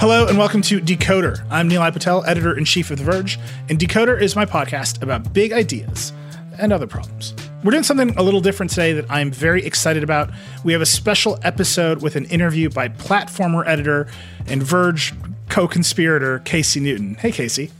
Hello and welcome to Decoder. I'm Nilay Patel, editor in chief of The Verge, and Decoder is my podcast about big ideas and other problems. We're doing something a little different today that I'm very excited about. We have a special episode with an interview by platformer editor and Verge co conspirator Casey Newton. Hey, Casey.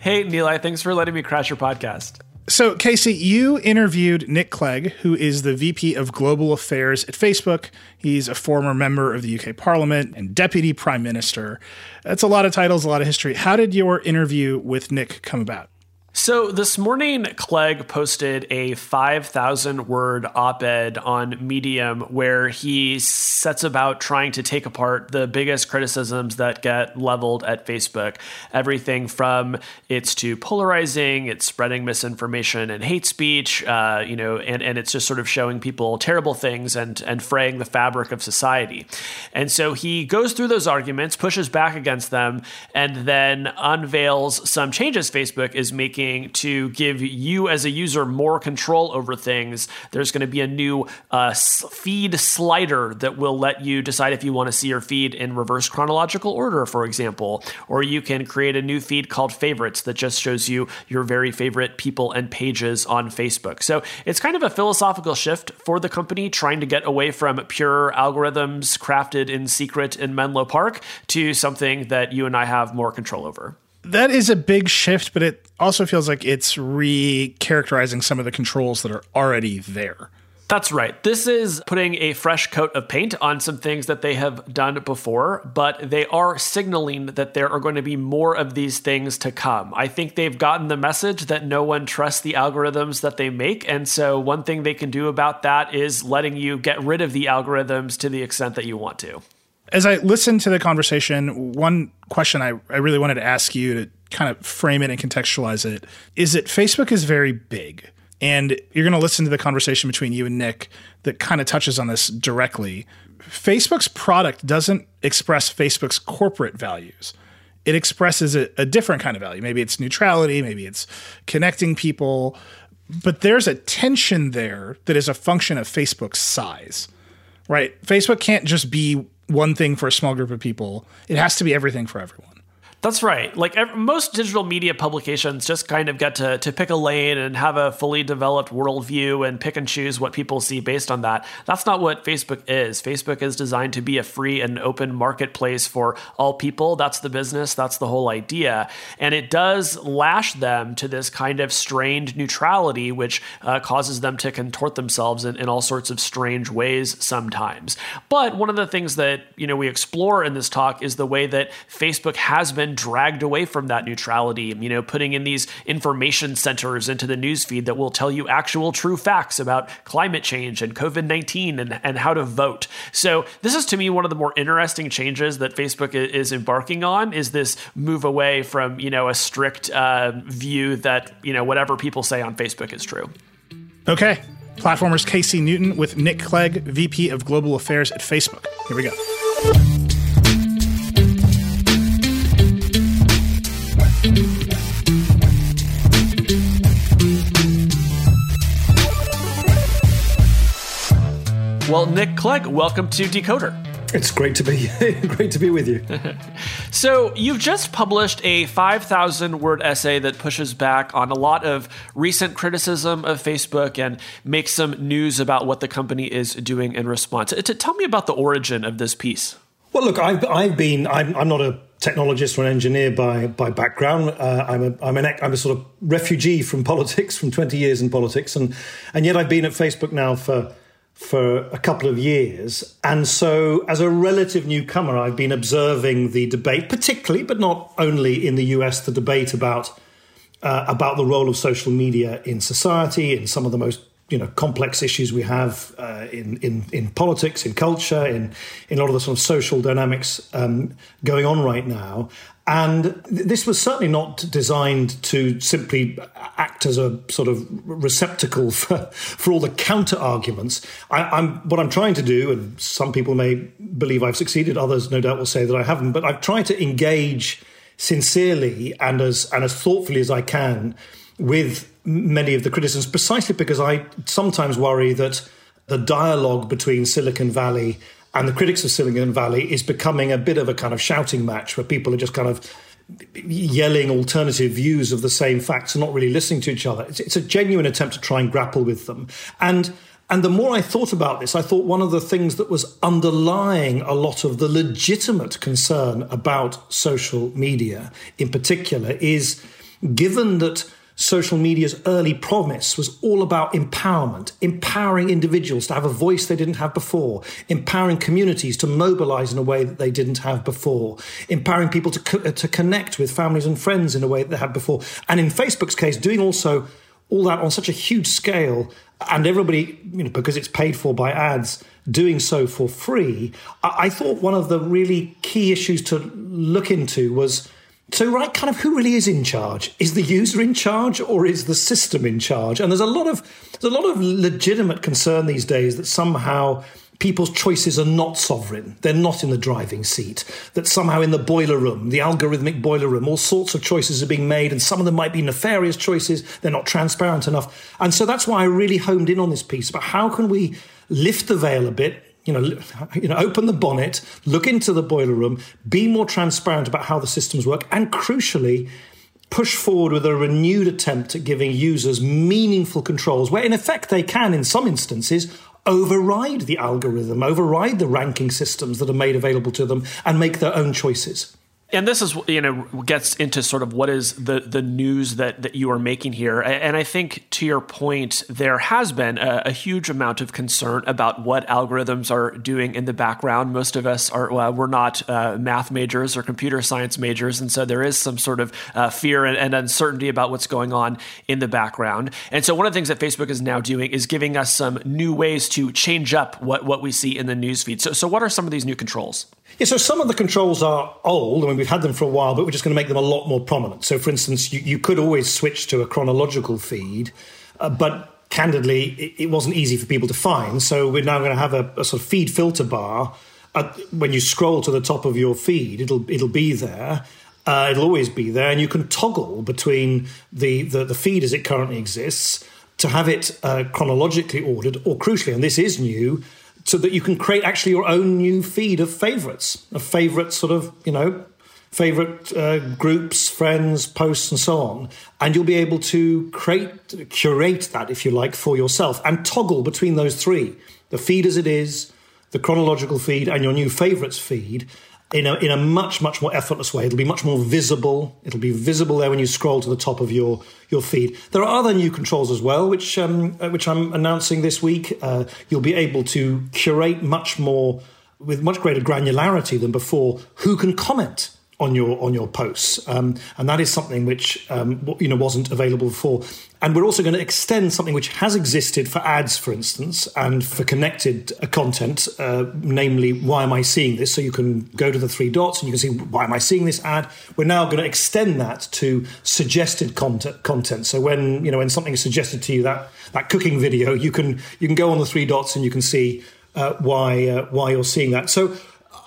Hey, Nilay. Thanks for letting me crash your podcast. So, Casey, you interviewed Nick Clegg, who is the VP of Global Affairs at Facebook. He's a former member of the UK Parliament and Deputy Prime Minister. That's a lot of titles, a lot of history. How did your interview with Nick come about? So this morning, Clegg posted a 5,000 word op ed on Medium where he sets about trying to take apart the biggest criticisms that get leveled at Facebook. Everything from it's too polarizing, it's spreading misinformation and hate speech, uh, you know, and, and it's just sort of showing people terrible things and, and fraying the fabric of society. And so he goes through those arguments, pushes back against them, and then unveils some changes Facebook is making to give you as a user more control over things. There's going to be a new uh, feed slider that will let you decide if you want to see your feed in reverse chronological order, for example, or you can create a new feed called favorites that just shows you your very favorite people and pages on Facebook. So it's kind of a philosophical shift for the company trying to get away from pure algorithms crafted in secret in Menlo Park to something that you and I have more control over that is a big shift, but it also feels like it's re-characterizing some of the controls that are already there. That's right. This is putting a fresh coat of paint on some things that they have done before, but they are signaling that there are going to be more of these things to come. I think they've gotten the message that no one trusts the algorithms that they make. And so, one thing they can do about that is letting you get rid of the algorithms to the extent that you want to. As I listened to the conversation, one question I, I really wanted to ask you to kind of frame it and contextualize it is that Facebook is very big. And you're going to listen to the conversation between you and Nick that kind of touches on this directly. Facebook's product doesn't express Facebook's corporate values. It expresses a, a different kind of value. Maybe it's neutrality, maybe it's connecting people, but there's a tension there that is a function of Facebook's size, right? Facebook can't just be one thing for a small group of people. It has to be everything for everyone. That's right. Like most digital media publications just kind of get to, to pick a lane and have a fully developed worldview and pick and choose what people see based on that. That's not what Facebook is. Facebook is designed to be a free and open marketplace for all people. That's the business, that's the whole idea. And it does lash them to this kind of strained neutrality, which uh, causes them to contort themselves in, in all sorts of strange ways sometimes. But one of the things that you know we explore in this talk is the way that Facebook has been dragged away from that neutrality, you know, putting in these information centers into the newsfeed that will tell you actual true facts about climate change and COVID 19 and, and how to vote. So, this is to me one of the more interesting changes that Facebook is embarking on is this move away from, you know, a strict uh, view that, you know, whatever people say on Facebook is true. Okay. Platformers Casey Newton with Nick Clegg, VP of Global Affairs at Facebook. Here we go. Well, Nick Clegg, welcome to Decoder. It's great to be great to be with you. so, you've just published a 5,000 word essay that pushes back on a lot of recent criticism of Facebook and makes some news about what the company is doing in response. To, tell me about the origin of this piece. Well, look, I've, I've been I'm, I'm not a technologist or an engineer by by background. Uh, I'm a I'm an I'm a sort of refugee from politics, from 20 years in politics, and and yet I've been at Facebook now for for a couple of years. And so, as a relative newcomer, I've been observing the debate, particularly, but not only in the US, the debate about. Uh, about the role of social media in society, in some of the most you know complex issues we have uh, in in in politics, in culture, in in a lot of the sort of social dynamics um, going on right now, and this was certainly not designed to simply act as a sort of receptacle for, for all the counter arguments. I, am what I'm trying to do, and some people may believe I've succeeded, others no doubt will say that I haven't. But I've tried to engage sincerely and as and as thoughtfully as I can with many of the criticisms, precisely because I sometimes worry that the dialogue between Silicon Valley and the critics of Silicon Valley is becoming a bit of a kind of shouting match where people are just kind of yelling alternative views of the same facts and not really listening to each other. It's, it's, a genuine attempt to try and grapple with them. And and the more I thought about this, I thought one of the things that was underlying a lot of the legitimate concern about social media in particular is given that social media's early promise was all about empowerment, empowering individuals to have a voice they didn't have before, empowering communities to mobilize in a way that they didn't have before, empowering people to, co- to connect with families and friends in a way that they had before. And in Facebook's case, doing also all that on such a huge scale and everybody, you know, because it's paid for by ads, doing so for free. I, I thought one of the really key issues to look into was so, right, kind of who really is in charge? Is the user in charge or is the system in charge? And there's a lot of there's a lot of legitimate concern these days that somehow people's choices are not sovereign. They're not in the driving seat. That somehow in the boiler room, the algorithmic boiler room, all sorts of choices are being made, and some of them might be nefarious choices. They're not transparent enough. And so that's why I really homed in on this piece about how can we lift the veil a bit you know, you know, open the bonnet, look into the boiler room, be more transparent about how the systems work, and crucially, push forward with a renewed attempt at giving users meaningful controls, where in effect they can, in some instances, override the algorithm, override the ranking systems that are made available to them, and make their own choices and this is you know gets into sort of what is the the news that that you are making here. And i think to your point there has been a, a huge amount of concern about what algorithms are doing in the background. Most of us are well, we're not uh, math majors or computer science majors. And so there is some sort of uh, fear and, and uncertainty about what's going on in the background. And so one of the things that facebook is now doing is giving us some new ways to change up what what we see in the newsfeed. So so what are some of these new controls yeah, so some of the controls are old. I mean, we've had them for a while, but we're just going to make them a lot more prominent. So, for instance, you, you could always switch to a chronological feed, uh, but candidly, it, it, wasn't easy for people to find. So, we're now going to have a, a sort of feed filter bar. Uh, when you scroll to the top of your feed, it'll it'll be there. Uh, it'll always be there, and you can toggle between the, the, the feed as it currently exists to have it uh, chronologically ordered, or crucially, and this is new, so that you can create actually your own new feed of favorites, of favorite sort of, you know, favorite uh, groups, friends, posts, and so on. And you'll be able to create, curate that, if you like, for yourself and toggle between those three the feed as it is, the chronological feed, and your new favorites feed in a, in a much, much more effortless way. It'll be much more visible. It'll be visible there when you scroll to the top of your, your feed. There are other new controls as well, which, um, uh, which I'm announcing this week. Uh, you'll be able to curate much more, with much greater granularity than before, who can comment on your on your posts, um, and that is something which um, you know wasn't available before. And we're also going to extend something which has existed for ads, for instance, and for connected uh, content, uh, namely, why am I seeing this? So you can go to the three dots and you can see why am I seeing this ad. We're now going to extend that to suggested content. Content. So when you know when something is suggested to you that that cooking video, you can you can go on the three dots and you can see uh, why uh, why you're seeing that. So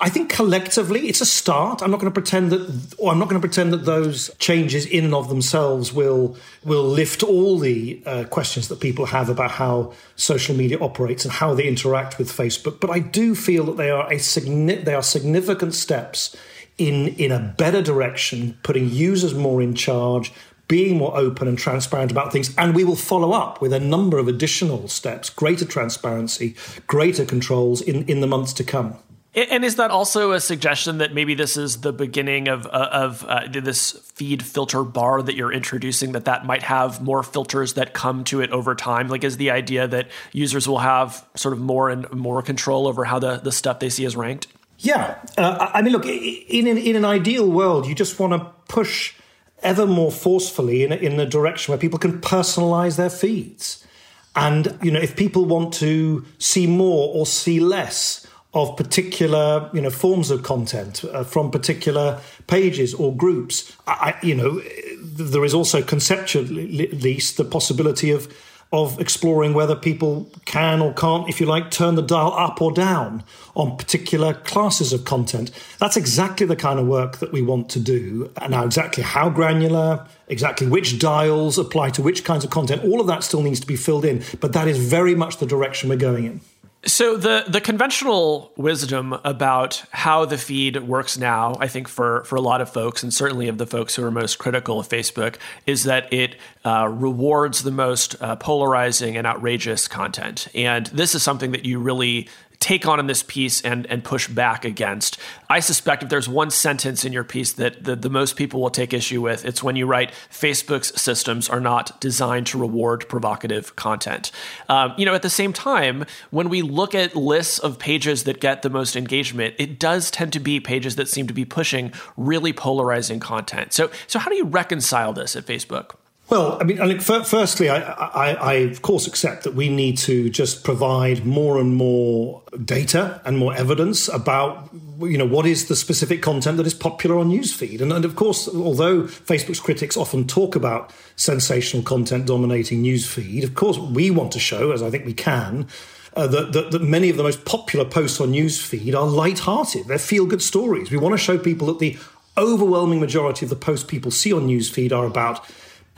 I think collectively it's a start. I'm not going to pretend that, or I'm not going to pretend that those changes in and of themselves will will lift all the uh, questions that people have about how social media operates and how they interact with Facebook. But I do feel that they are a signi- they are significant steps in in a better direction, putting users more in charge, being more open and transparent about things. And we will follow up with a number of additional steps, greater transparency, greater controls in, in the months to come. And is that also a suggestion that maybe this is the beginning of uh, of uh, this feed filter bar that you're introducing? That that might have more filters that come to it over time. Like, is the idea that users will have sort of more and more control over how the the stuff they see is ranked? Yeah, uh, I mean, look, in an, in an ideal world, you just want to push ever more forcefully in in a direction where people can personalize their feeds, and you know, if people want to see more or see less of particular you know forms of content uh, from particular pages or groups. I, you know there is also conceptually at least the possibility of of exploring whether people can or can't if you like turn the dial up or down on particular classes of content. That's exactly the kind of work that we want to do. And now exactly how granular exactly which dials apply to which kinds of content all of that still needs to be filled in. But that is very much the direction we're going in So the the conventional wisdom about how the feed works now, I think for for a lot of folks, and certainly of the folks who are most critical of Facebook, is that it uh, rewards the most uh, polarizing and outrageous content. And this is something that you really take on in this piece and and push back against. I suspect if there's one sentence in your piece that the, the most people will take issue with, it's when you write Facebook's systems are not designed to reward provocative content. Um, you know, at the same time, when we look at lists of pages that get the most engagement, it does tend to be pages that seem to be pushing really polarizing content. So so how do you reconcile this at Facebook? Well, I mean, firstly, I, I, I, of course accept that we need to just provide more and more data and more evidence about, you know, what is the specific content that is popular on newsfeed. And, and of course, although Facebook's critics often talk about sensational content dominating newsfeed, of course, we want to show, as I think we can, uh, that, that, that, many of the most popular posts on newsfeed are light-hearted. They're feel-good stories. We want to show people that the overwhelming majority of the posts people see on newsfeed are about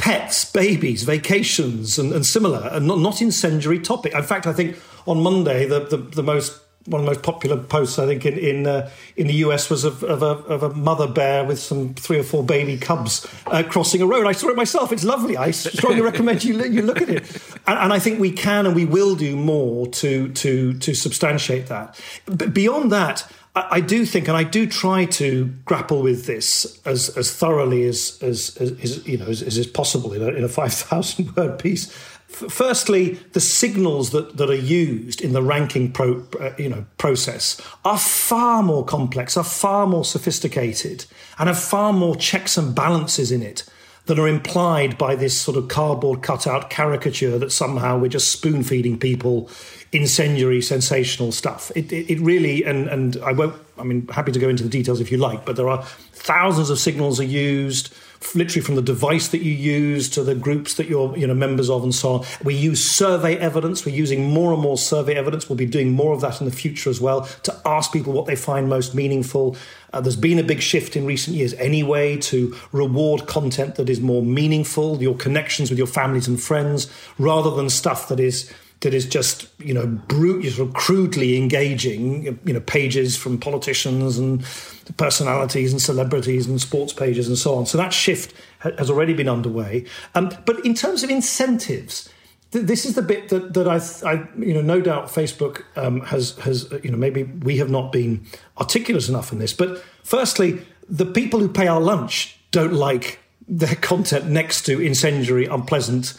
pets, babies, vacations, and, and similar, and not, not incendiary topic. In fact, I think on Monday, the, the, the most one of the most popular posts I think in in, uh, in the US was of, of, a, of, a, mother bear with some three or four baby cubs uh, crossing a road. I saw it myself. It's lovely. I strongly recommend you you look at it. And, and, I think we can and we will do more to to to substantiate that. But beyond that. I, do think, and I do try to grapple with this as, as thoroughly as, as, as, you know as, as is possible in a, in a five thousand word piece. Firstly, the signals that, that are used in the ranking pro, uh, you know, process are far more complex, are far more sophisticated, and have far more checks and balances in it than are implied by this sort of cardboard cutout caricature that somehow we're just spoon feeding people incendiary, sensational stuff. It, it, it, really, and, and I won't, I mean, happy to go into the details if you like, but there are thousands of signals are used, literally from the device that you use to the groups that you're you know members of and so on. We use survey evidence. We're using more and more survey evidence. We'll be doing more of that in the future as well to ask people what they find most meaningful. Uh, there's been a big shift in recent years anyway to reward content that is more meaningful, your connections with your families and friends, rather than stuff that is that is just you know brute, sort of crudely engaging you know pages from politicians and personalities and celebrities and sports pages and so on. So that shift has already been underway. Um, but in terms of incentives. This is the bit that, that I, I, you know, no doubt Facebook um, has, has, you know, maybe we have not been articulate enough in this. But firstly, the people who pay our lunch don't like their content next to incendiary, unpleasant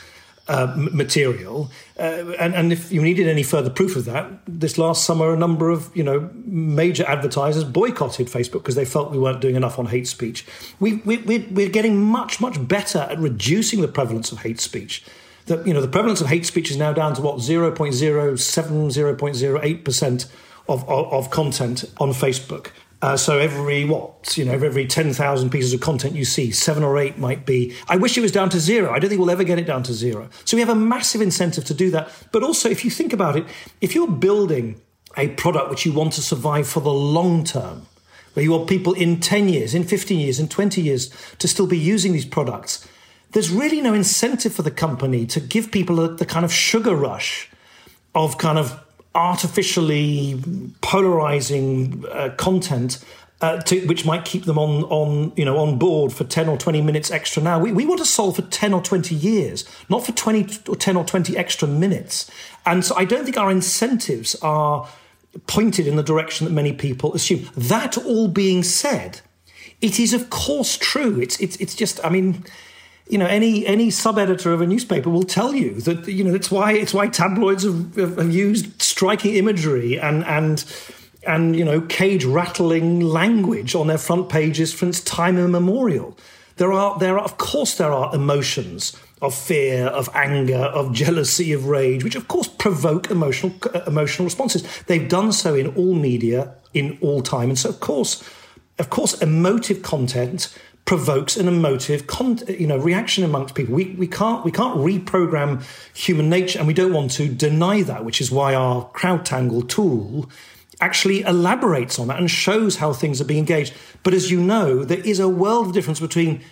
uh, material. Uh, and, and if you needed any further proof of that, this last summer, a number of you know major advertisers boycotted Facebook because they felt we weren't doing enough on hate speech. We, we, we're getting much much better at reducing the prevalence of hate speech. That you know the prevalence of hate speech is now down to what 0.07, 0.08 percent of, of, of content on Facebook. Uh, so every what you know, every ten thousand pieces of content you see, seven or eight might be. I wish it was down to zero. I don't think we'll ever get it down to zero. So we have a massive incentive to do that. But also, if you think about it, if you're building a product which you want to survive for the long term, where you want people in ten years, in fifteen years, in twenty years to still be using these products, there's really no incentive for the company to give people a, the kind of sugar rush of kind of artificially polarizing uh, content uh, to, which might keep them on, on, you know, on board for 10 or 20 minutes extra now. We, we want to solve for 10 or 20 years, not for 20 or 10 or 20 extra minutes. And so I don't think our incentives are pointed in the direction that many people assume. That all being said, it is of course true. It's, it's, it's just, I mean, you know any any sub editor of a newspaper will tell you that you know it's why it's why tabloids have, have used striking imagery and and and you know cage rattling language on their front pages since time immemorial. There are there are of course there are emotions of fear, of anger, of jealousy, of rage, which of course provoke emotional emotional responses. They've done so in all media in all time, and so of course, of course, emotive content provokes an emotive con- you know reaction amongst people. We, we can't we can't reprogram human nature and we don't want to deny that which is why our CrowdTangle tool actually elaborates on that and shows how things are being engaged. But as you know there is a world of difference between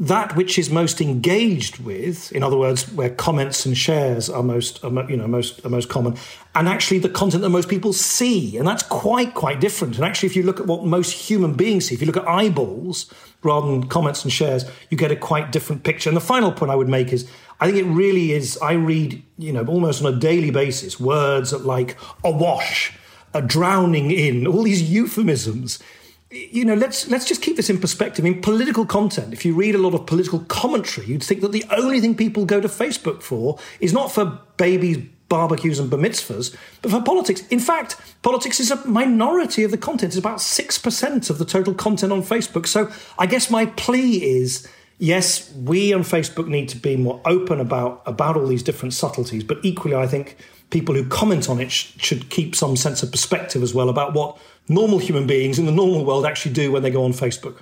that which is most engaged with, in other words, where comments and shares are most, you know, most, are most common, and actually the content that most people see, and that's quite, quite different. And actually, if you look at what most human beings see, if you look at eyeballs rather than comments and shares, you get a quite different picture. And the final point I would make is, I think it really is. I read, you know, almost on a daily basis, words like awash, a drowning in, all these euphemisms you know, let's let's just keep this in perspective. I mean, political content. If you read a lot of political commentary, you'd think that the only thing people go to Facebook for is not for babies, barbecues, and bar mitzvahs, but for politics. In fact, politics is a minority of the content. It's about six percent of the total content on Facebook. So, I guess my plea is. Yes, we on Facebook need to be more open about about all these different subtleties, but equally, I think people who comment on it sh- should keep some sense of perspective as well about what normal human beings in the normal world actually do when they go on Facebook.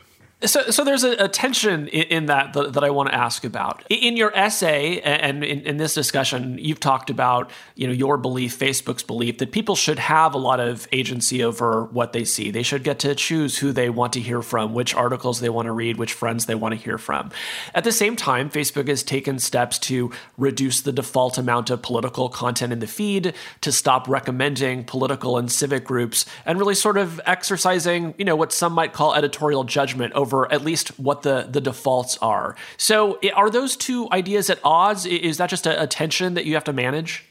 So, so there's a, a tension in, in that, that, that I want to ask about. In your essay and in, in, this discussion, you've talked about you know your belief, Facebook's belief, that people should have a lot of agency over what they see. They should get to choose who they want to hear from, which articles they want to read, which friends they want to hear from. At the same time, Facebook has taken steps to reduce the default amount of political content in the feed, to stop recommending political and civic groups, and really sort of exercising you know what some might call editorial judgment over over at least what the, the defaults are. So, are those two ideas at odds? Is that just a, a tension that you have to manage?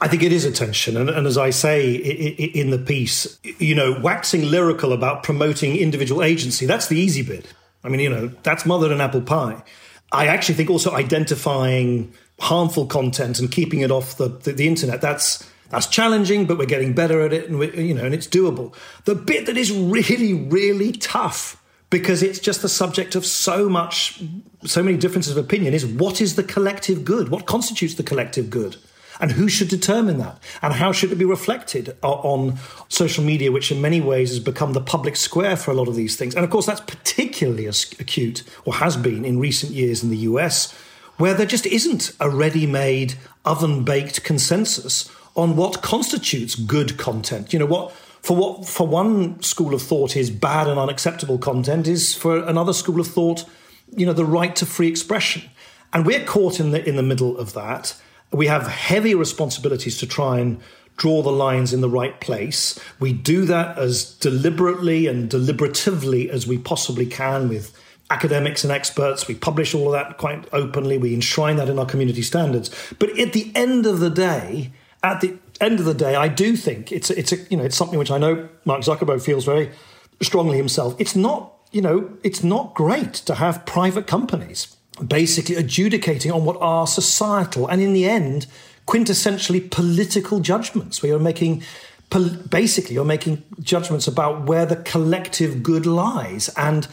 I think it is a tension. And, and as I say in the piece, you know, waxing lyrical about promoting individual agency, that's the easy bit. I mean, you know, that's mother and apple pie. I actually think also identifying harmful content and keeping it off the, the, the internet, that's that's challenging, but we're getting better at it, and we, you know, and it's doable. The bit that is really, really tough because it's just the subject of so much, so many differences of opinion is what is the collective good? What constitutes the collective good? And who should determine that? And how should it be reflected on social media, which in many ways has become the public square for a lot of these things? And of course, that's particularly acute, or has been in recent years in the US, where there just isn't a ready made, oven baked consensus on what constitutes good content. You know, what for what for one school of thought is bad and unacceptable content is for another school of thought, you know, the right to free expression. And we're caught in the in the middle of that. We have heavy responsibilities to try and draw the lines in the right place. We do that as deliberately and deliberatively as we possibly can with academics and experts. We publish all of that quite openly. We enshrine that in our community standards. But at the end of the day, at the end of the day, I do think it's it's a, you know it's something which I know Mark Zuckerberg feels very strongly himself. It's not you know it's not great to have private companies basically adjudicating on what are societal and in the end quintessentially political judgments where you're making basically you're making judgments about where the collective good lies and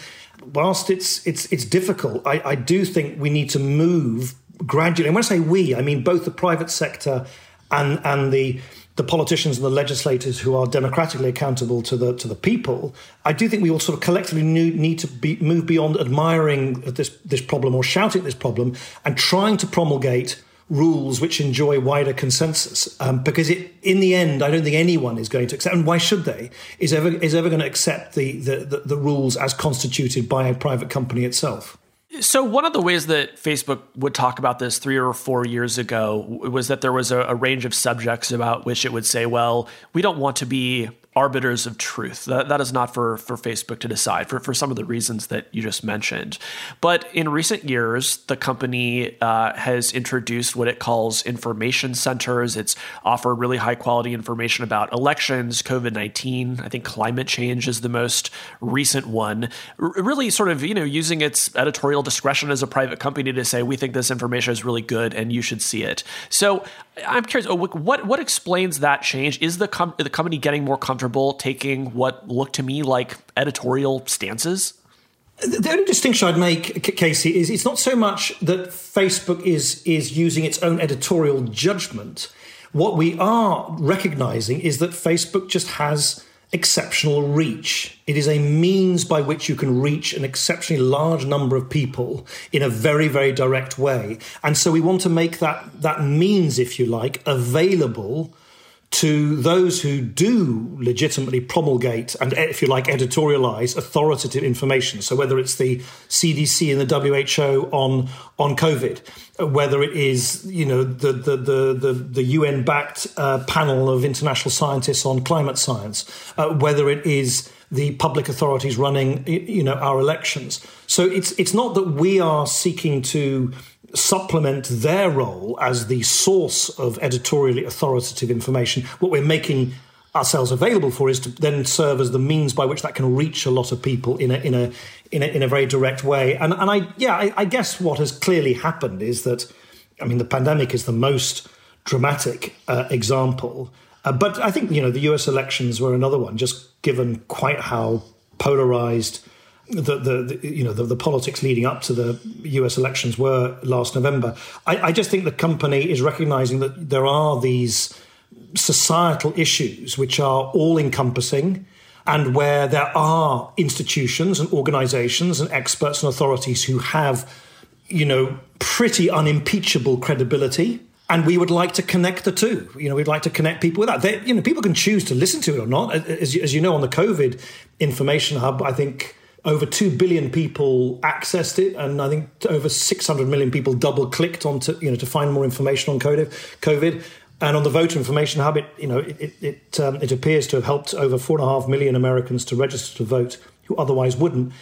whilst it's it's it's difficult I, I do think we need to move gradually and when i say we i mean both the private sector and and the the politicians and the legislators who are democratically accountable to the to the people, I do think we all sort of collectively need to be, move beyond admiring this this problem or shouting this problem and trying to promulgate rules which enjoy wider consensus. Um, because it, in the end, I don't think anyone is going to accept, and why should they? Is ever is ever going to accept the the, the, the rules as constituted by a private company itself? So, one of the ways that Facebook would talk about this three or four years ago was that there was a, a range of subjects about which it would say, well, we don't want to be arbiters of truth. That, that is not for, for Facebook to decide for, for some of the reasons that you just mentioned. But in recent years, the company uh, has introduced what it calls information centers. It's offered really high quality information about elections, COVID 19. I think climate change is the most recent one. R- really, sort of, you know, using its editorial discretion as a private company to say, we think this information is really good and you should see it. So I'm curious, oh, what, what explains that change? Is the, com- the company getting more comfortable? Comfortable taking what looked to me like editorial stances? The only distinction I'd make, Casey, is it's not so much that Facebook is is using its own editorial judgment. What we are recognizing is that Facebook just has exceptional reach. It is a means by which you can reach an exceptionally large number of people in a very, very direct way. And so we want to make that that means, if you like, available to those who do legitimately promulgate and, if you like, editorialize authoritative information. So whether it's the CDC and the WHO on on COVID, whether it is you know the the the the, the UN backed uh, panel of international scientists on climate science, uh, whether it is the public authorities running you know our elections. So it's it's not that we are seeking to supplement their role as the source of editorially authoritative information. What we're making ourselves available for is to then serve as the means by which that can reach a lot of people in a in a in a, in a very direct way. And and I yeah I, I guess what has clearly happened is that I mean the pandemic is the most dramatic uh, example. Uh, but I think you know the U.S. elections were another one, just given quite how polarized the, the, the, you know the, the, politics leading up to the U.S. elections were last November. I, I just think the company is recognizing that there are these societal issues which are all encompassing and where there are institutions and organizations and experts and authorities who have you know pretty unimpeachable credibility and we would like to connect the two. You know, we'd like to connect people with that. They, you know, people can choose to listen to it or not. As, as you know, on the COVID information hub, I think over 2 billion people accessed it and i think over 600 million people double clicked onto you know to find more information on covid and on the voter information hub it you know it it, um, it appears to have helped over 4.5 million americans to register to vote who otherwise wouldn't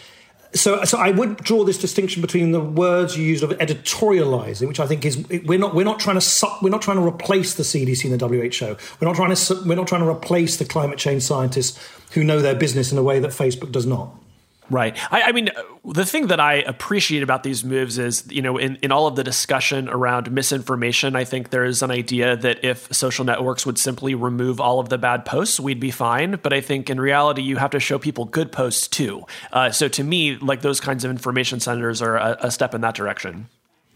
so, so I would draw this distinction between the words you used of editorializing, which I think is we're not we're not trying to we're not trying to replace the CDC and the WHO. We're not trying to we're not trying to replace the climate change scientists who know their business in a way that Facebook does not. Right. I, I, mean, the thing that I appreciate about these moves is, you know, in, in all of the discussion around misinformation, I think there is an idea that if social networks would simply remove all of the bad posts, we'd be fine. But I think in reality, you have to show people good posts too. Uh, so to me, like those kinds of information centers are a, a step in that direction.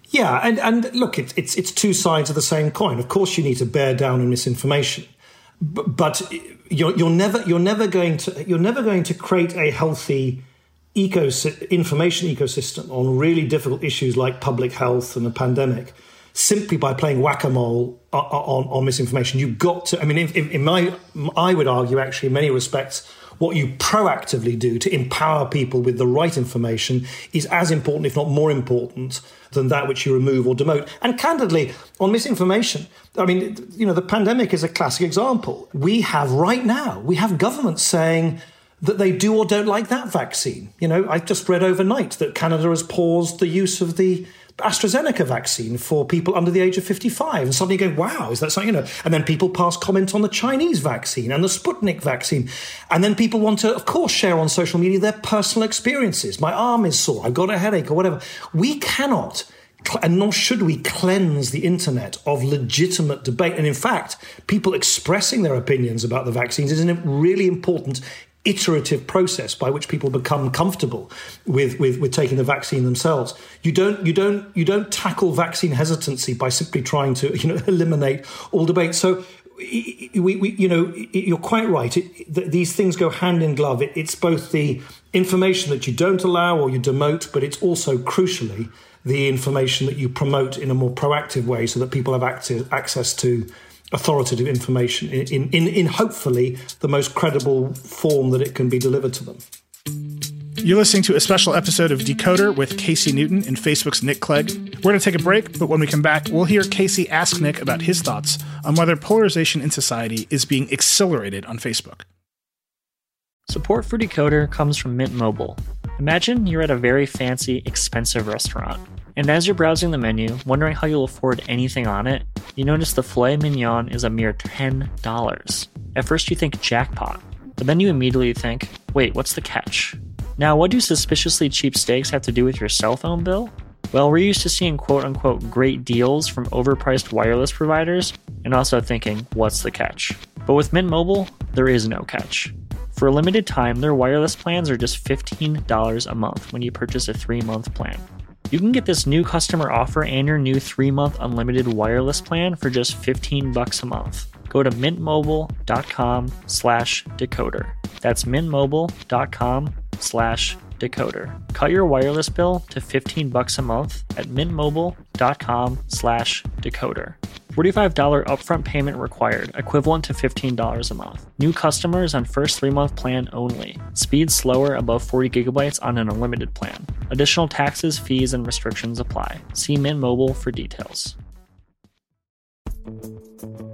Yeah, and, and look, it's, it's it's two sides of the same coin. Of course, you need to bear down on misinformation, but, but you're, you're never you're never going to you're never going to create a healthy ecosystem, information ecosystem on really difficult issues like public health and the pandemic simply by playing whack-a-mole uh, uh, on, on, misinformation. You've got to, I mean, in, in my, I would argue actually in many respects, what you proactively do to empower people with the right information is as important, if not more important, than that which you remove or demote. And candidly, on misinformation, I mean, you know, the pandemic is a classic example. We have right now, we have governments saying, that they do or don't like that vaccine. You know, I just read overnight that Canada has paused the use of the AstraZeneca vaccine for people under the age of 55. And suddenly you go, wow, is that something, you know? And then people pass comment on the Chinese vaccine and the Sputnik vaccine. And then people want to, of course, share on social media their personal experiences. My arm is sore, I've got a headache, or whatever. We cannot and nor should we cleanse the internet of legitimate debate. And in fact, people expressing their opinions about the vaccines is a really important iterative process by which people become comfortable with, with, with taking the vaccine themselves. You don't you don't you don't tackle vaccine hesitancy by simply trying to you know eliminate all debate. So we, we you know you're quite right. It, these things go hand in glove. It, it's both the information that you don't allow or you demote, but it's also crucially the information that you promote in a more proactive way, so that people have active, access to authoritative information in, in, in hopefully the most credible form that it can be delivered to them. You're listening to a special episode of Decoder with Casey Newton and Facebook's Nick Clegg. We're going to take a break, but when we come back, we'll hear Casey ask Nick about his thoughts on whether polarization in society is being accelerated on Facebook. Support for Decoder comes from Mint Mobile. Imagine you're at a very fancy, expensive restaurant. And as you're browsing the menu, wondering how you'll afford anything on it, you notice the filet mignon is a mere $10. At first, you think jackpot, but then you immediately think, wait, what's the catch? Now, what do suspiciously cheap steaks have to do with your cell phone bill? Well, we're used to seeing quote unquote great deals from overpriced wireless providers and also thinking, what's the catch? But with Mint Mobile, there is no catch. For a limited time, their wireless plans are just $15 a month when you purchase a three month plan. You can get this new customer offer and your new 3-month unlimited wireless plan for just 15 bucks a month. Go to mintmobile.com slash decoder. That's mintmobile.com slash decoder. Cut your wireless bill to 15 bucks a month at mintmobile.com slash decoder. $45 upfront payment required, equivalent to $15 a month. New customers on first three month plan only. Speed slower above 40 gigabytes on an unlimited plan. Additional taxes, fees, and restrictions apply. See Mint Mobile for details.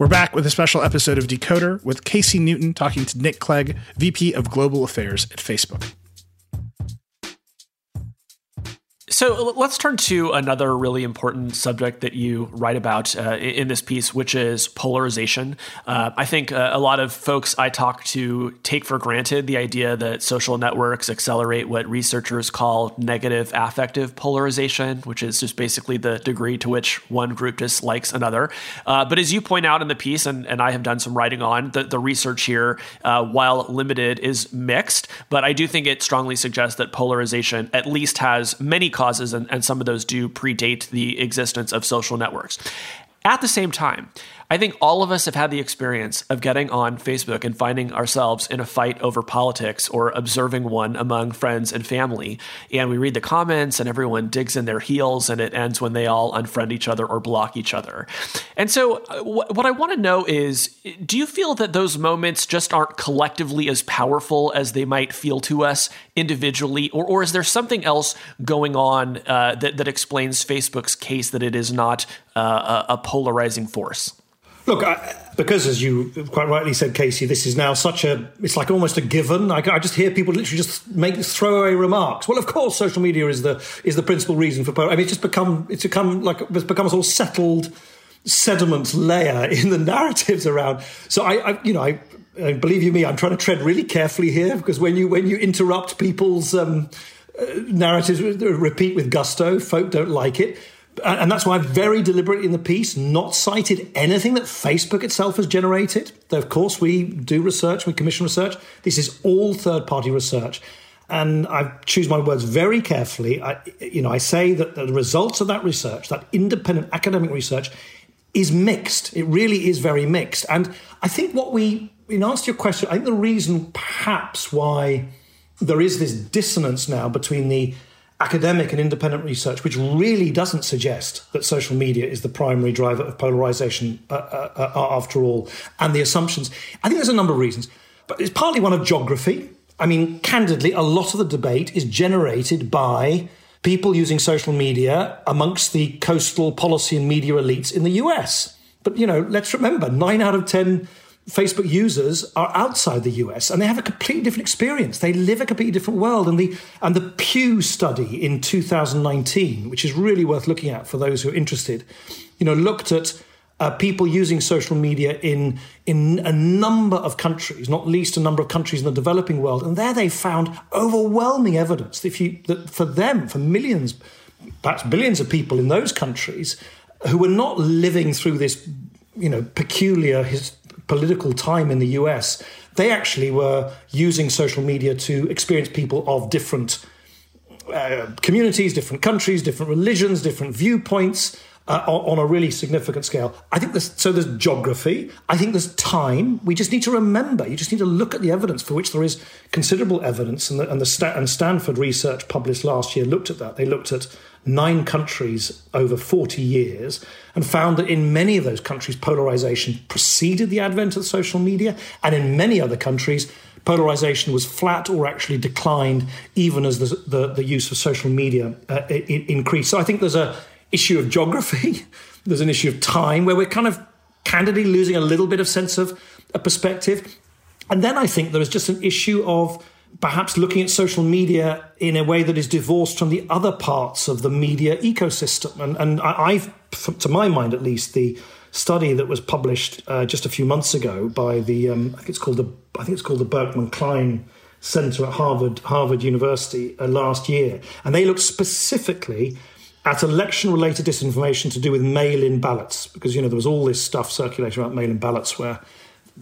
We're back with a special episode of Decoder with Casey Newton talking to Nick Clegg, VP of Global Affairs at Facebook. So let's turn to another really important subject that you write about uh, in this piece, which is polarization. Uh, I think uh, a lot of folks I talk to take for granted the idea that social networks accelerate what researchers call negative affective polarization, which is just basically the degree to which one group dislikes another. Uh, but as you point out in the piece, and, and I have done some writing on, the, the research here, uh, while limited, is mixed. But I do think it strongly suggests that polarization at least has many causes, and, and some of those do predate the existence of social networks. At the same time, I think all of us have had the experience of getting on Facebook and finding ourselves in a fight over politics or observing one among friends and family. And we read the comments and everyone digs in their heels and it ends when they all unfriend each other or block each other. And so, uh, what I want to know is do you feel that those moments just aren't collectively as powerful as they might feel to us individually? Or, or is there something else going on uh, that, that explains Facebook's case that it is not uh, a, a polarizing force? Look, I, because as you quite rightly said, Casey, this is now such a, it's like almost a given. I, I, just hear people literally just make throwaway remarks. Well, of course, social media is the is the principal reason for. I mean, it's just become it's become like it's become a sort of settled sediment layer in the narratives around. So I, I you know, I, believe you me, I'm trying to tread really carefully here because when you when you interrupt people's um, uh, narratives, repeat with gusto, folk don't like it and that's why I've very deliberately in the piece not cited anything that Facebook itself has generated. Though, of course, we do research, we commission research. This is all third party research. And I choose my words very carefully. I, you know, I say that the results of that research, that independent academic research, is mixed. It really is very mixed. And I think what we, in answer to your question, I think the reason perhaps why there is this dissonance now between the academic and independent research, which really doesn't suggest that social media is the primary driver of polarization uh, uh, uh, after all, and the assumptions. I think there's a number of reasons, but it's partly one of geography. I mean, candidly, a lot of the debate is generated by people using social media amongst the coastal policy and media elites in the US. But, you know, let's remember nine out of 10 Facebook users are outside the US and they have a completely different experience. They live a completely different world. And the and the Pew study in 2019, which is really worth looking at for those who are interested, you know, looked at uh, people using social media in in a number of countries, not least a number of countries in the developing world, and there they found overwhelming evidence that if you that for them, for millions, perhaps billions of people in those countries who were not living through this, you know, peculiar his, political time in the US, they actually were using social media to experience people of different uh, communities, different countries, different religions, different viewpoints. Uh, on a really significant scale. I think there's, so. There's geography. I think there's time. We just need to remember. You just need to look at the evidence for which there is considerable evidence, and the, and, the and Stanford research published last year looked at that. They looked at nine countries over 40 years and found that in many of those countries, polarization preceded the advent of social media, and in many other countries, polarization was flat or actually declined, even as the, the, the use of social media uh, increased. So I think there's a issue of geography, there's an issue of time where we're kind of candidly losing a little bit of sense of a perspective. And then I think there is just an issue of perhaps looking at social media in a way that is divorced from the other parts of the media ecosystem. And, and I've, to my mind at least, the study that was published uh, just a few months ago by the um, I think it's called the I think it's called the Berkman Klein Center at Harvard Harvard University uh, last year, and they looked specifically at election-related disinformation to do with mail-in ballots because you know there was all this stuff circulating about mail-in ballots where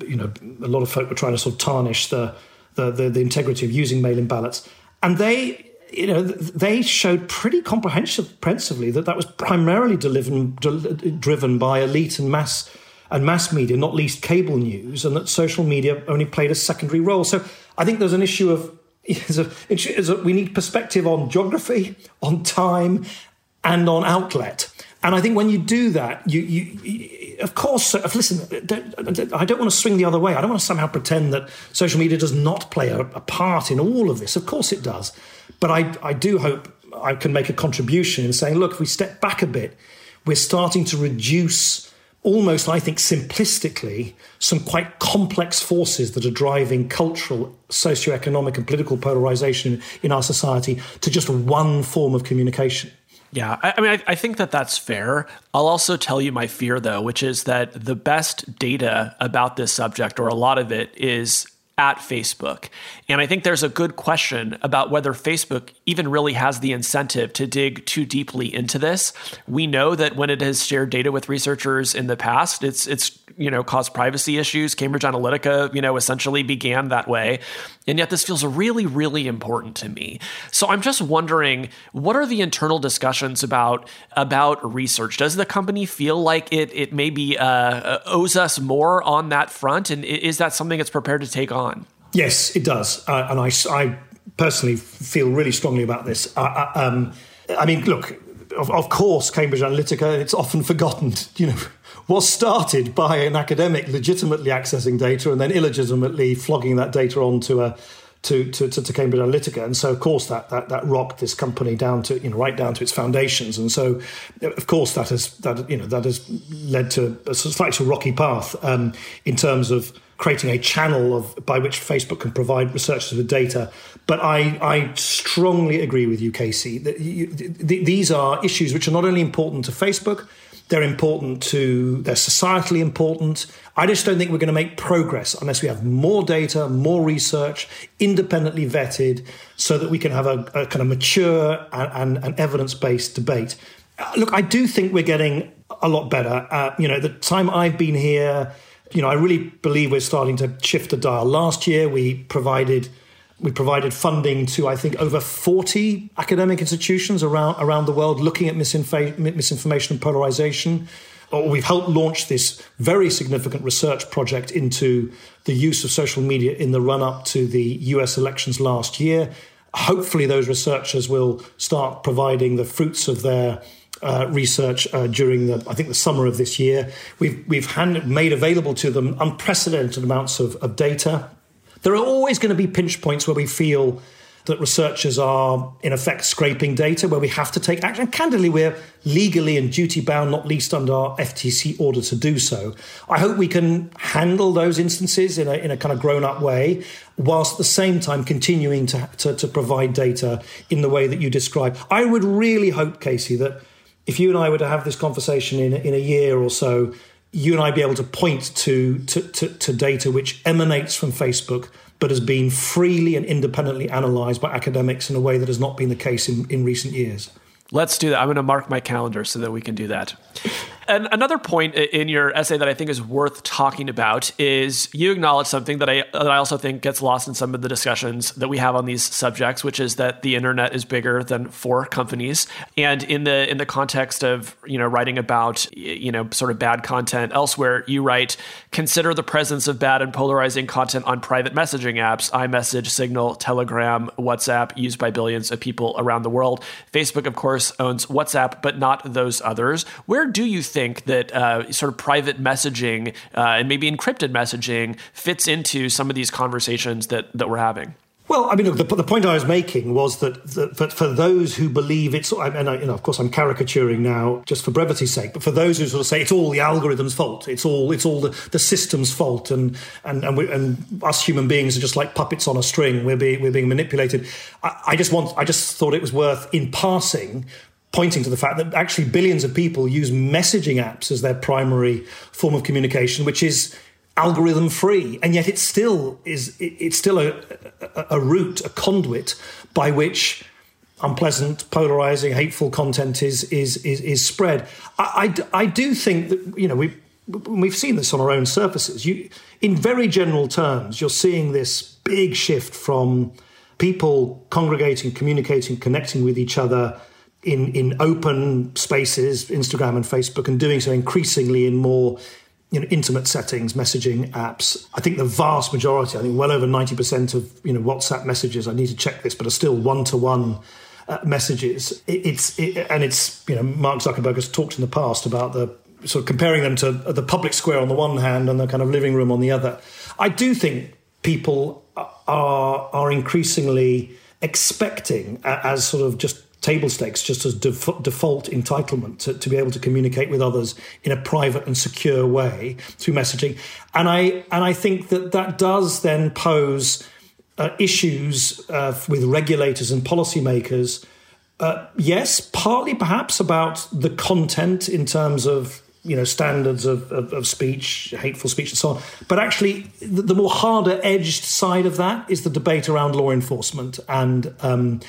you know a lot of folk were trying to sort of tarnish the the, the, the integrity of using mail-in ballots, and they you know, they showed pretty comprehensively that that was primarily driven, driven by elite and mass and mass media, not least cable news, and that social media only played a secondary role. So I think there's an issue of a, a, we need perspective on geography, on time, and on outlet. And I think when you do that, you, you of course, listen, I don't want to swing the other way. I don't want to somehow pretend that social media does not play a, part in all of this. Of course it does. But I, I do hope I can make a contribution in saying, look, if we step back a bit, we're starting to reduce almost, I think, simplistically, some quite complex forces that are driving cultural, socioeconomic, and political polarization in our society to just one form of communication. Yeah, I, I mean, I, I, think that that's fair. I'll also tell you my fear, though, which is that the best data about this subject, or a lot of it, is at Facebook. And I think there's a good question about whether Facebook even really has the incentive to dig too deeply into this. We know that when it has shared data with researchers in the past, it's it's you know caused privacy issues. Cambridge Analytica, you know, essentially began that way. And yet this feels really really important to me. So I'm just wondering what are the internal discussions about about research? Does the company feel like it it maybe uh, owes us more on that front and is that something it's prepared to take on? Yes, it does, uh, and I, I, personally feel really strongly about this. Uh, uh, um, I mean, look, of, of, course, Cambridge Analytica, it's often forgotten, you know, was started by an academic legitimately accessing data and then illegitimately flogging that data onto a to, to, to, Cambridge Analytica. And so, of course, that, that, that rocked this company down to, you know, right down to its foundations. And so, of course, that has, that, you know, that has led to a slightly rocky path um, in terms of creating a channel of by which Facebook can provide researchers with data. But I, I strongly agree with you, Casey, that you, th- these are issues which are not only important to Facebook, they're important to, they're societally important. I just don't think we're going to make progress unless we have more data, more research, independently vetted, so that we can have a, a kind of mature and, and, and evidence based debate. Look, I do think we're getting a lot better. Uh, you know, the time I've been here, you know, I really believe we're starting to shift the dial. Last year, we provided we provided funding to I think over 40 academic institutions around around the world looking at misinf- misinformation and polarization. Or we've helped launch this very significant research project into the use of social media in the run up to the US elections last year. Hopefully, those researchers will start providing the fruits of their uh, research uh, during the I think the summer of this year. We've we've hand, made available to them unprecedented amounts of, of data. There are always going to be pinch points where we feel that researchers are in effect scraping data where we have to take action. And candidly, we're legally and duty bound, not least under our FTC order to do so. I hope we can handle those instances in a, in a kind of grown up way, whilst at the same time continuing to, to, to provide data in the way that you describe. I would really hope, Casey, that if you and I were to have this conversation in, in a year or so, you and I be able to point to, to, to, to data which emanates from Facebook but has been freely and independently analysed by academics in a way that has not been the case in, in recent years. Let's do that. I'm going to mark my calendar so that we can do that. And another point in your essay that I think is worth talking about is you acknowledge something that I that I also think gets lost in some of the discussions that we have on these subjects, which is that the internet is bigger than four companies. And in the in the context of you know writing about you know sort of bad content elsewhere, you write consider the presence of bad and polarizing content on private messaging apps, iMessage, Signal, Telegram, WhatsApp, used by billions of people around the world. Facebook, of course, owns WhatsApp, but not those others. Where do you think think that uh, sort of private messaging uh, and maybe encrypted messaging fits into some of these conversations that that we're having. Well, I mean, look, the, the, point I was making was that, that, for those who believe it's, and I, you know, of course, I'm caricaturing now just for brevity's sake, but for those who sort of say it's all the algorithm's fault, it's all it's all the, the system's fault, and and and, we, and us human beings are just like puppets on a string. We're being we're being manipulated. I, I just want, I just thought it was worth in passing pointing to the fact that actually billions of people use messaging apps as their primary form of communication, which is algorithm free, and yet it still is it's still a, a, a route, a conduit by which unpleasant, polarizing, hateful content is is is, is spread. I, I, I, do think that you know we we've seen this on our own surfaces. You, in very general terms, you're seeing this big shift from people congregating, communicating, connecting with each other in in open spaces, Instagram and Facebook, and doing so increasingly in more you know, intimate settings, messaging apps. I think the vast majority, I think well over 90% of, you know, WhatsApp messages, I need to check this, but are still one-to-one uh, messages. It, it's, it, and it's, you know, Mark Zuckerberg has talked in the past about the sort of comparing them to the public square on the one hand and the kind of living room on the other. I do think people are, are increasingly expecting as sort of just table stakes just as def- default entitlement to, to, be able to communicate with others in a private and secure way through messaging and i and i think that that does then pose uh, issues uh, with regulators and policymakers uh, yes partly perhaps about the content in terms of you know standards of, of, of, speech, hateful speech, and so on. But actually, the, the, more harder edged side of that is the debate around law enforcement and um,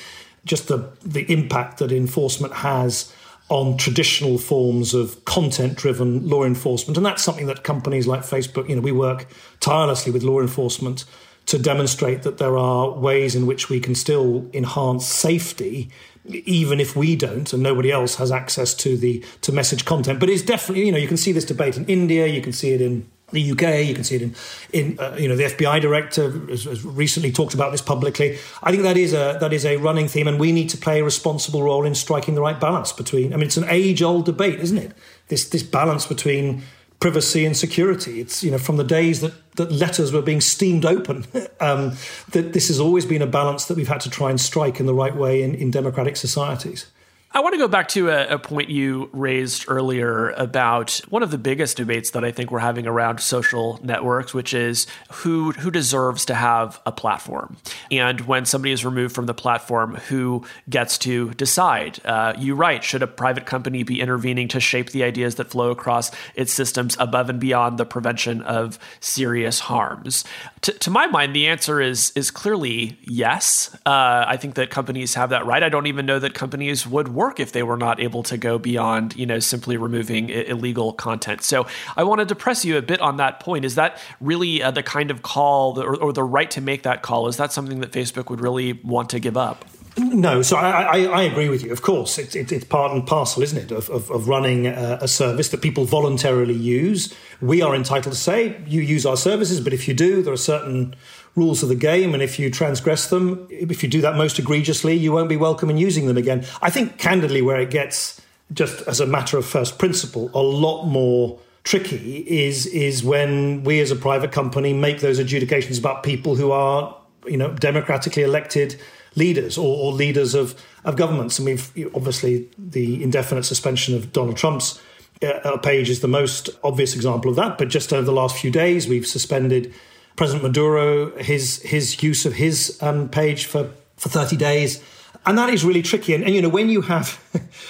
just the, the impact that enforcement has on traditional forms of content driven law enforcement. And that's something that companies like Facebook, you know, we work tirelessly with law enforcement to demonstrate that there are ways in which we can still enhance safety even if we don't and nobody else has access to the to message content but it's definitely you know you can see this debate in India you can see it in the UK. You can see it in, in uh, you know, the FBI director has, has, recently talked about this publicly. I think that is a that is a running theme, and we need to play a responsible role in striking the right balance between. I mean, it's an age-old debate, isn't it? This this balance between privacy and security. It's you know from the days that that letters were being steamed open. um, that this has always been a balance that we've had to try and strike in the right way in, in democratic societies. I want to go back to a, a, point you raised earlier about one of the biggest debates that I think we're having around social networks, which is who who deserves to have a platform, and when somebody is removed from the platform, who gets to decide? Uh, you write, should a private company be intervening to shape the ideas that flow across its systems above and beyond the prevention of serious harms? To, to my mind, the answer is is clearly yes. Uh, I think that companies have that right. I don't even know that companies would work if they were not able to go beyond, you know, simply removing illegal content. So I wanted to press you a bit on that point. Is that really uh, the kind of call or, or the right to make that call? Is that something that Facebook would really want to give up? No, so I, I, I, agree with you. Of course, it, it, it's part and parcel, isn't it, of, of, of running a, a, service that people voluntarily use. We are entitled to say, you use our services, but if you do, there are certain rules of the game. And if you transgress them, if you do that most egregiously, you won't be welcome in using them again. I think, candidly, where it gets, just as a matter of first principle, a lot more tricky is is when we as a private company make those adjudications about people who are you know democratically elected leaders or, or leaders of, of governments and we've obviously the indefinite suspension of Donald Trump's uh, page is the most obvious example of that but just over the last few days we've suspended President Maduro his his use of his um, page for for 30 days. And that is really tricky. And, and, you know, when you have,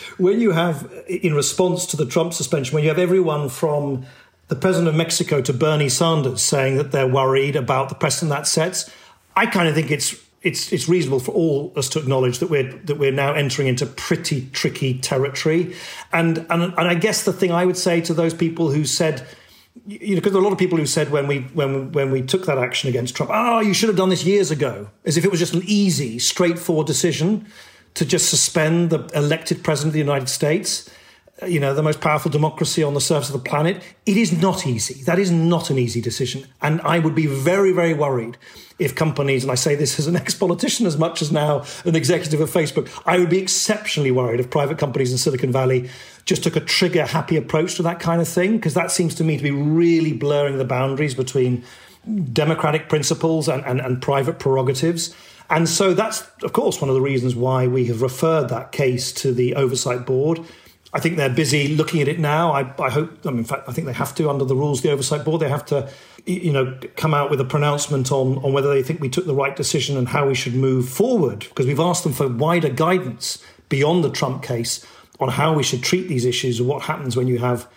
when you have, in response to the Trump suspension, when you have everyone from the president of Mexico to Bernie Sanders saying that they're worried about the precedent that sets, I kind of think it's it's it's reasonable for all us to acknowledge that we're that we're now entering into pretty tricky territory. And and and I guess the thing I would say to those people who said you know, because there are a lot of people who said when we when when we took that action against Trump, oh, you should have done this years ago, as if it was just an easy, straightforward decision to just suspend the elected president of the United States. You know, the most powerful democracy on the surface of the planet. It is not easy. That is not an easy decision. And I would be very, very worried if companies, and I say this as an ex politician as much as now an executive of Facebook, I would be exceptionally worried if private companies in Silicon Valley just took a trigger happy approach to that kind of thing, because that seems to me to be really blurring the boundaries between democratic principles and, and, and private prerogatives. And so that's, of course, one of the reasons why we have referred that case to the oversight board. I think they're busy looking at it now. I, I hope, I mean, in fact, I think they have to, under the rules of the oversight board, they have to, you know, come out with a pronouncement on, on whether they think we took the right decision and how we should move forward. Because we've asked them for wider guidance beyond the Trump case on how we should treat these issues and what happens when you have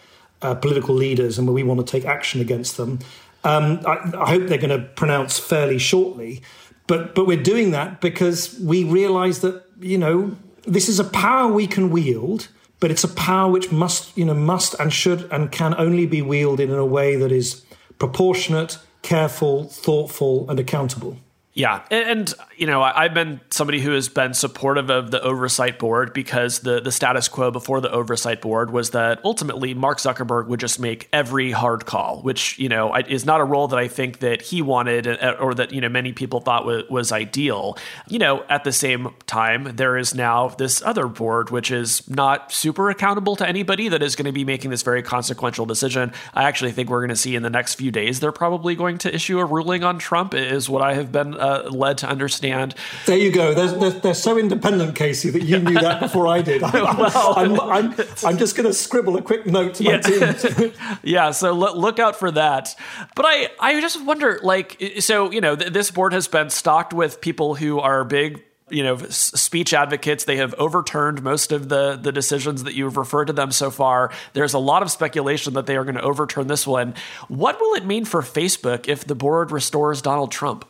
uh, political leaders and when we want to take action against them. Um, I, I hope they're going to pronounce fairly shortly. But, but we're doing that because we realize that, you know, this is a power we can wield but it's a power which must, you know, must and should and can only be wielded in a way that is proportionate, careful, thoughtful, and accountable. Yeah, and you know, I've been somebody who has been supportive of the oversight board because the the status quo before the oversight board was that ultimately Mark Zuckerberg would just make every hard call, which you know is not a role that I think that he wanted uh, or that you know many people thought was, was ideal. You know, at the same time, there is now this other board which is not super accountable to anybody that is going to be making this very consequential decision. I actually think we're going to see in the next few days they're probably going to issue a ruling on Trump. Is what I have been uh, led to understand. There you go. They're, they're, they're, so independent, Casey, that you knew that before I did. I'm, well, I'm, I'm, I'm, just going to scribble a quick note to my yeah. team. yeah, so look, look out for that. But I, I just wonder, like, so, you know, th- this board has been stocked with people who are big you know speech advocates they have overturned most of the the decisions that you've referred to them so far there's a lot of speculation that they are going to overturn this one what will it mean for facebook if the board restores donald trump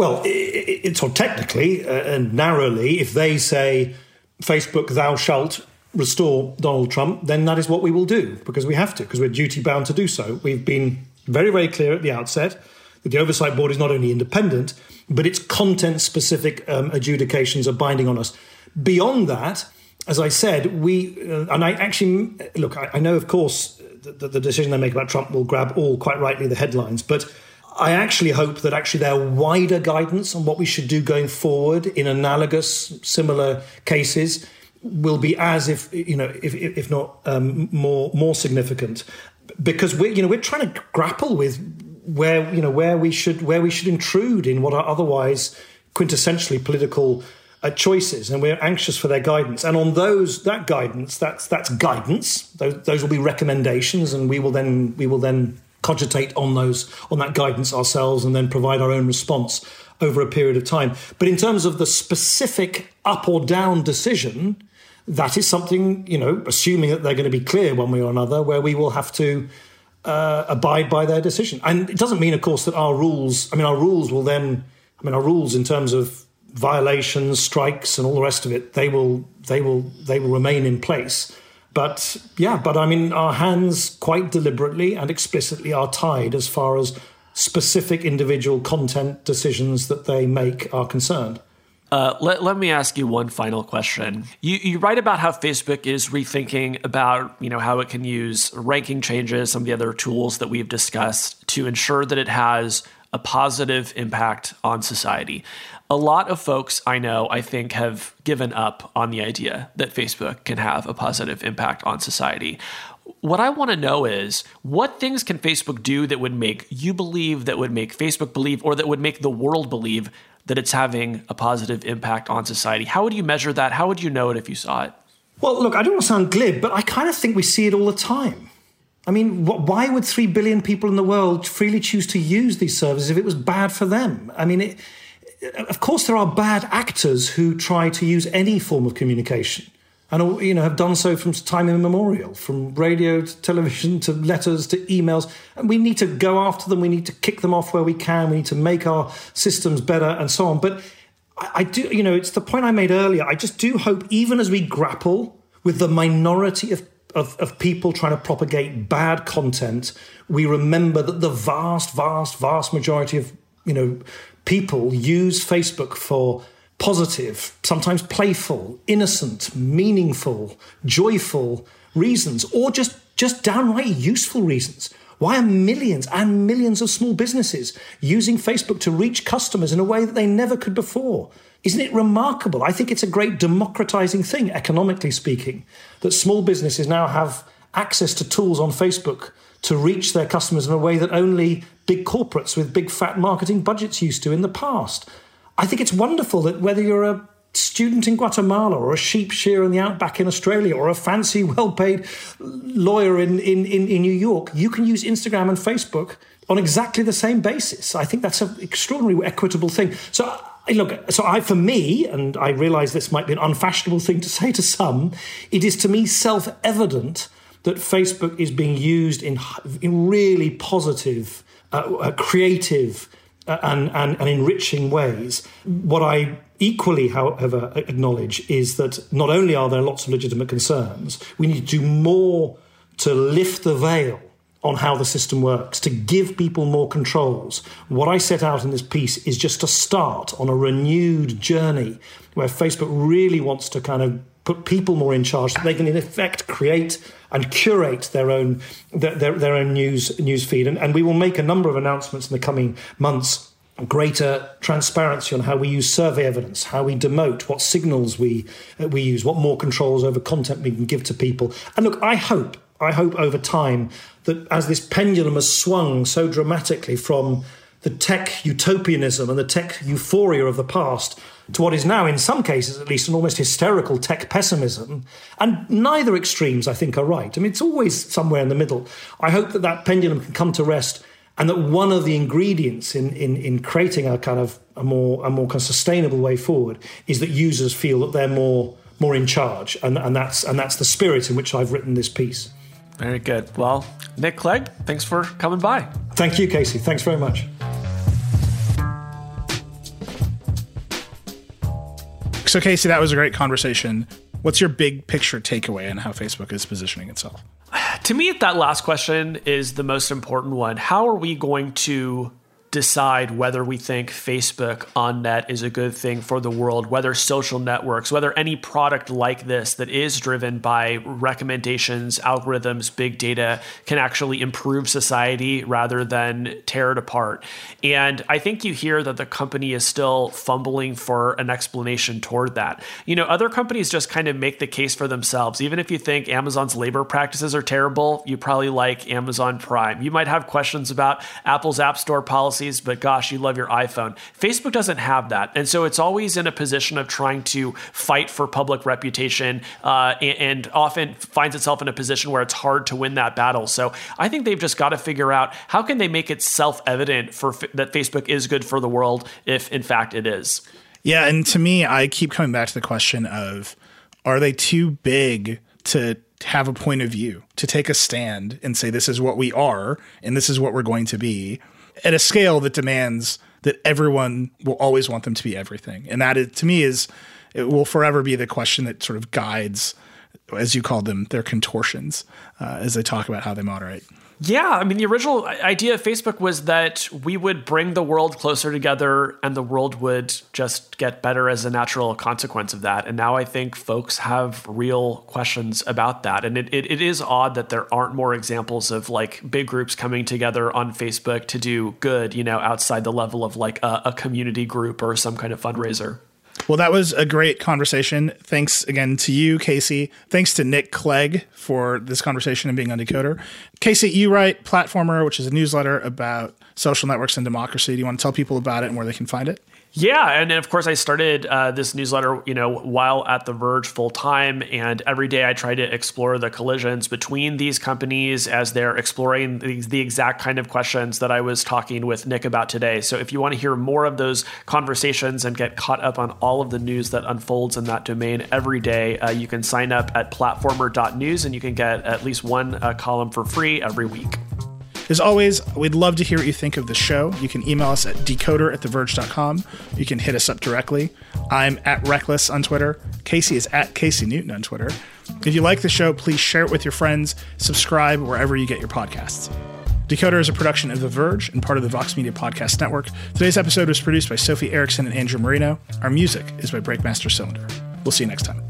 well, it's or technically uh, and narrowly, if they say, Facebook, thou shalt restore Donald Trump, then that is what we will do because we have to, because we're duty bound to do so. We've been very, very clear at the outset that the Oversight Board is not only independent, but its content specific um, adjudications are binding on us. Beyond that, as I said, we, uh, and I actually, look, I, I know, of course, that the decision they make about Trump will grab all, quite rightly, the headlines, but I actually hope that actually their wider guidance on what we should do going forward in analogous, similar cases will be as if you know, if if not um, more more significant, because we're you know we're trying to grapple with where you know where we should where we should intrude in what are otherwise quintessentially political uh, choices, and we're anxious for their guidance. And on those that guidance, that's that's guidance. Those, those will be recommendations, and we will then we will then cogitate on those on that guidance ourselves and then provide our own response over a period of time. But in terms of the specific up or down decision, that is something, you know, assuming that they're going to be clear one way or another, where we will have to uh, abide by their decision. And it doesn't mean, of course, that our rules, I mean, our rules will then, I mean, our rules in terms of violations, strikes, and all the rest of it, they will, they will, they will remain in place. But yeah, but I mean, our hands quite deliberately and explicitly are tied as far as specific individual content decisions that they make are concerned. Uh, let, let me ask you one final question. You, you write about how Facebook is rethinking about you know how it can use ranking changes, some of the other tools that we've discussed to ensure that it has a positive impact on society a lot of folks I know, I think, have given up on the idea that Facebook can have a positive impact on society. What I want to know is what things can Facebook do that would make you believe, that would make Facebook believe, or that would make the world believe that it's having a positive impact on society? How would you measure that? How would you know it if you saw it? Well, look, I don't want to sound glib, but I kind of think we see it all the time. I mean, why would 3 billion people in the world freely choose to use these services if it was bad for them? I mean, it, of course, there are bad actors who try to use any form of communication and you know have done so from time immemorial, from radio to television to letters to emails. And we need to go after them. We need to kick them off where we can. We need to make our systems better and so on. But I, do, you know, it's the point I made earlier. I just do hope, even as we grapple with the minority of of, of, people trying to propagate bad content, we remember that the vast, vast, vast majority of you know people use Facebook for positive, sometimes playful, innocent, meaningful, joyful reasons or just, just downright useful reasons. Why are millions and millions of small businesses using Facebook to reach customers in a way that they never could before? Isn't it remarkable? I think it's a great democratizing thing, economically speaking, that small businesses now have access to tools on Facebook to reach their customers in a way that only big corporates with big fat marketing budgets used to in the past. I think it's wonderful that whether you're a student in Guatemala or a sheep shearer in the outback in Australia or a fancy, well paid lawyer in, in, in, in, New York, you can use Instagram and Facebook on exactly the same basis. I think that's an extraordinarily equitable thing. So, look, so I, for me, and I realize this might be an unfashionable thing to say to some, it is to me self evident that Facebook is being used in, in really positive, uh, uh, creative, uh, and, and, and enriching ways. What I equally, however, acknowledge is that not only are there lots of legitimate concerns, we need to do more to lift the veil on how the system works, to give people more controls. What I set out in this piece is just to start on a renewed journey where Facebook really wants to kind of put people more in charge so they can in effect create and curate their own their, their, own news news feed and, and we will make a number of announcements in the coming months greater transparency on how we use survey evidence, how we demote, what signals we uh, we use, what more controls over content we can give to people. And look, I hope, I hope over time that as this pendulum has swung so dramatically from the tech utopianism and the tech euphoria of the past to what is now, in some cases at least, an almost hysterical tech pessimism. And neither extremes, I think, are right. I mean, it's always somewhere in the middle. I hope that that pendulum can come to rest and that one of the ingredients in, in, in creating a kind of a more, a more kind of sustainable way forward is that users feel that they're more, more in charge. And, and, that's, and that's the spirit in which I've written this piece. Very good. Well, Nick Clegg, thanks for coming by. Thank you, Casey. Thanks very much. So, Casey, that was a great conversation. What's your big picture takeaway on how Facebook is positioning itself? To me, that last question is the most important one. How are we going to decide whether we think Facebook on net is a good thing for the world, whether social networks, whether any product like this that is driven by recommendations, algorithms, big data can actually improve society rather than tear it apart. And I think you hear that the company is still fumbling for an explanation toward that. You know, other companies just kind of make the case for themselves. Even if you think Amazon's labor practices are terrible, you probably like Amazon Prime. You might have questions about Apple's App Store policy policies, but gosh, you love your iPhone. Facebook doesn't have that. And so it's always in a position of trying to fight for public reputation uh, and, and often finds itself in a position where it's hard to win that battle. So I think they've just got to figure out how can they make it self-evident for that Facebook is good for the world if in fact it is. Yeah, and to me, I keep coming back to the question of are they too big to have a point of view, to take a stand and say this is what we are and this is what we're going to be? At a scale that demands that everyone will always want them to be everything. And that is, to me is it will forever be the question that sort of guides, as you called them, their contortions uh, as they talk about how they moderate. Yeah, I mean, the original idea of Facebook was that we would bring the world closer together and the world would just get better as a natural consequence of that. And now I think folks have real questions about that. And it, it, it is odd that there aren't more examples of like big groups coming together on Facebook to do good, you know, outside the level of like a, a community group or some kind of fundraiser. Well, that was a great conversation. Thanks again to you, Casey. Thanks to Nick Clegg for this conversation and being on Decoder. Casey, you write Platformer, which is a newsletter about social networks and democracy. Do you want to tell people about it and where they can find it? Yeah, and of course I started uh, this newsletter, you know, while at The Verge full time, and every day I try to explore the collisions between these companies as they're exploring the, the, exact kind of questions that I was talking with Nick about today. So if you want to hear more of those conversations and get caught up on all of the news that unfolds in that domain every day, uh, you can sign up at platformer.news and you can get at least one uh, column for free every week. As always, we'd love to hear what you think of the show. You can email us at decoder at theverge.com. You can hit us up directly. I'm at Reckless on Twitter. Casey is at Casey Newton on Twitter. If you like the show, please share it with your friends. Subscribe wherever you get your podcasts. Decoder is a production of The Verge and part of the Vox Media Podcast Network. Today's episode was produced by Sophie Erickson and Andrew Marino. Our music is by Breakmaster Cylinder. We'll see you next time.